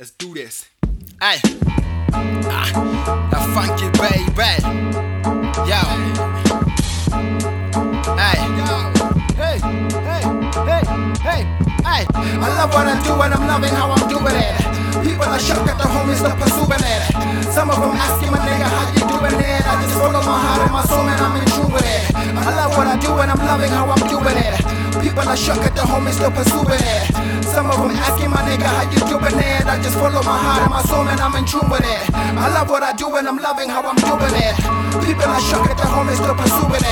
Let's do this. Hey. Ah, that funky baby. Yo. Hey. Hey. Hey. Hey. Hey. Hey. I love what I do and I'm loving how I'm doing it. People are shocked at the homies still pursuing it. Some of them asking my nigga how you doing it. I just follow my heart and my soul and I'm in tune with it. I love what I do and I'm loving how I'm doing it. People are shocked at the homies still pursuing it. Some of them asking my nigga how you doing it. I just follow my heart and my soul and I'm in tune with it. I love what I do and I'm loving how I'm doing it. People are shocked at the homies still pursuing it.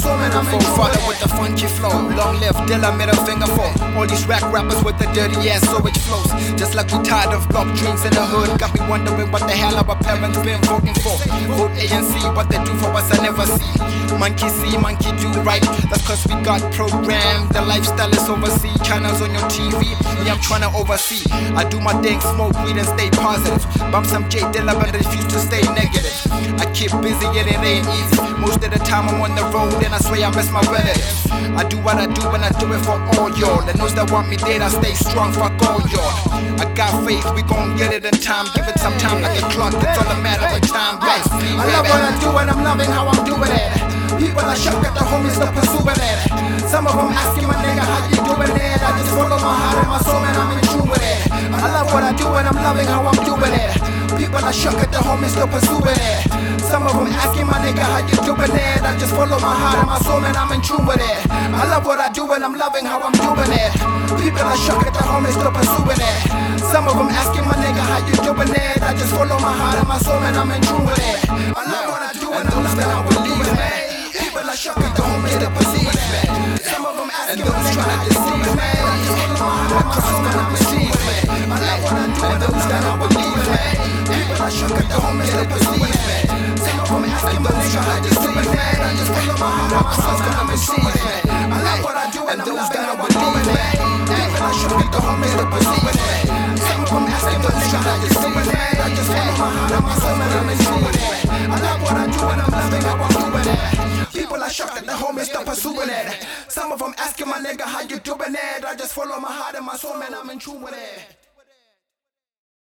Tune Forefather with with it. the funky flow. Long live Dilla, middle finger for all these rap rappers with the dirty ass so it flows. Just like we tired of block dreams in the hood. Got me wondering what the hell our parents been voting for. Vote ANC, what they do for us I never see. Monkey see, monkey do right. That's cause we got programmed. The lifestyle is overseas. Channels on your TV. Me, I'm trying to oversee. I do my thing, smoke weed and stay positive. Bump some J Dilla, but refuse to stay negative. I keep busy, yet it ain't easy. Most of the time I'm on the road and I swear I miss my relatives. I do what I do and I do it for all y'all. And those that want me dead, I stay strong, fuck all y'all. I got faith, we gon' get it in time. Give it some time like a clock, it's all a matter of time. Yes, I love what I do and I'm loving how I'm doing it. People are shocked at the homies still pursuing it. Some of them asking my nigga how you doing it. I just follow my heart and my soul and I'm in tune with it. I love what I do and I'm loving how I'm doing it. People are shocked at the homies still pursuing it. Some of them asking my nigga how you doing it. I just follow my heart and my soul and I'm in tune with it. I love what I do and I'm loving how I'm doing it. People are shocked at the homies still pursuing it. Some of them asking my nigga how you doing it. I just follow my heart and my soul and I'm in tune with it. I love what I do and I'm loving how I'm doing it. People are shocked at the homies still pursuing it. Some of them asking who's trying to deceive me. I just follow my heart and my soul and I'm in tune with it. Asking my nigga how you doing it. I just heart and my and I'm in tune with it. I love what I do and those that I believe in. People are shocked at the homies still pursuing it. Some of asking my nigga how you doing it. I just follow my heart soul and I'm in tune with. I love what I do and I'm loving how I'm doing it. People are shocked at the homies still pursuing it. Some of them asking my nigga how you doing it. I just follow my heart and my soul, man, I'm in tune with it.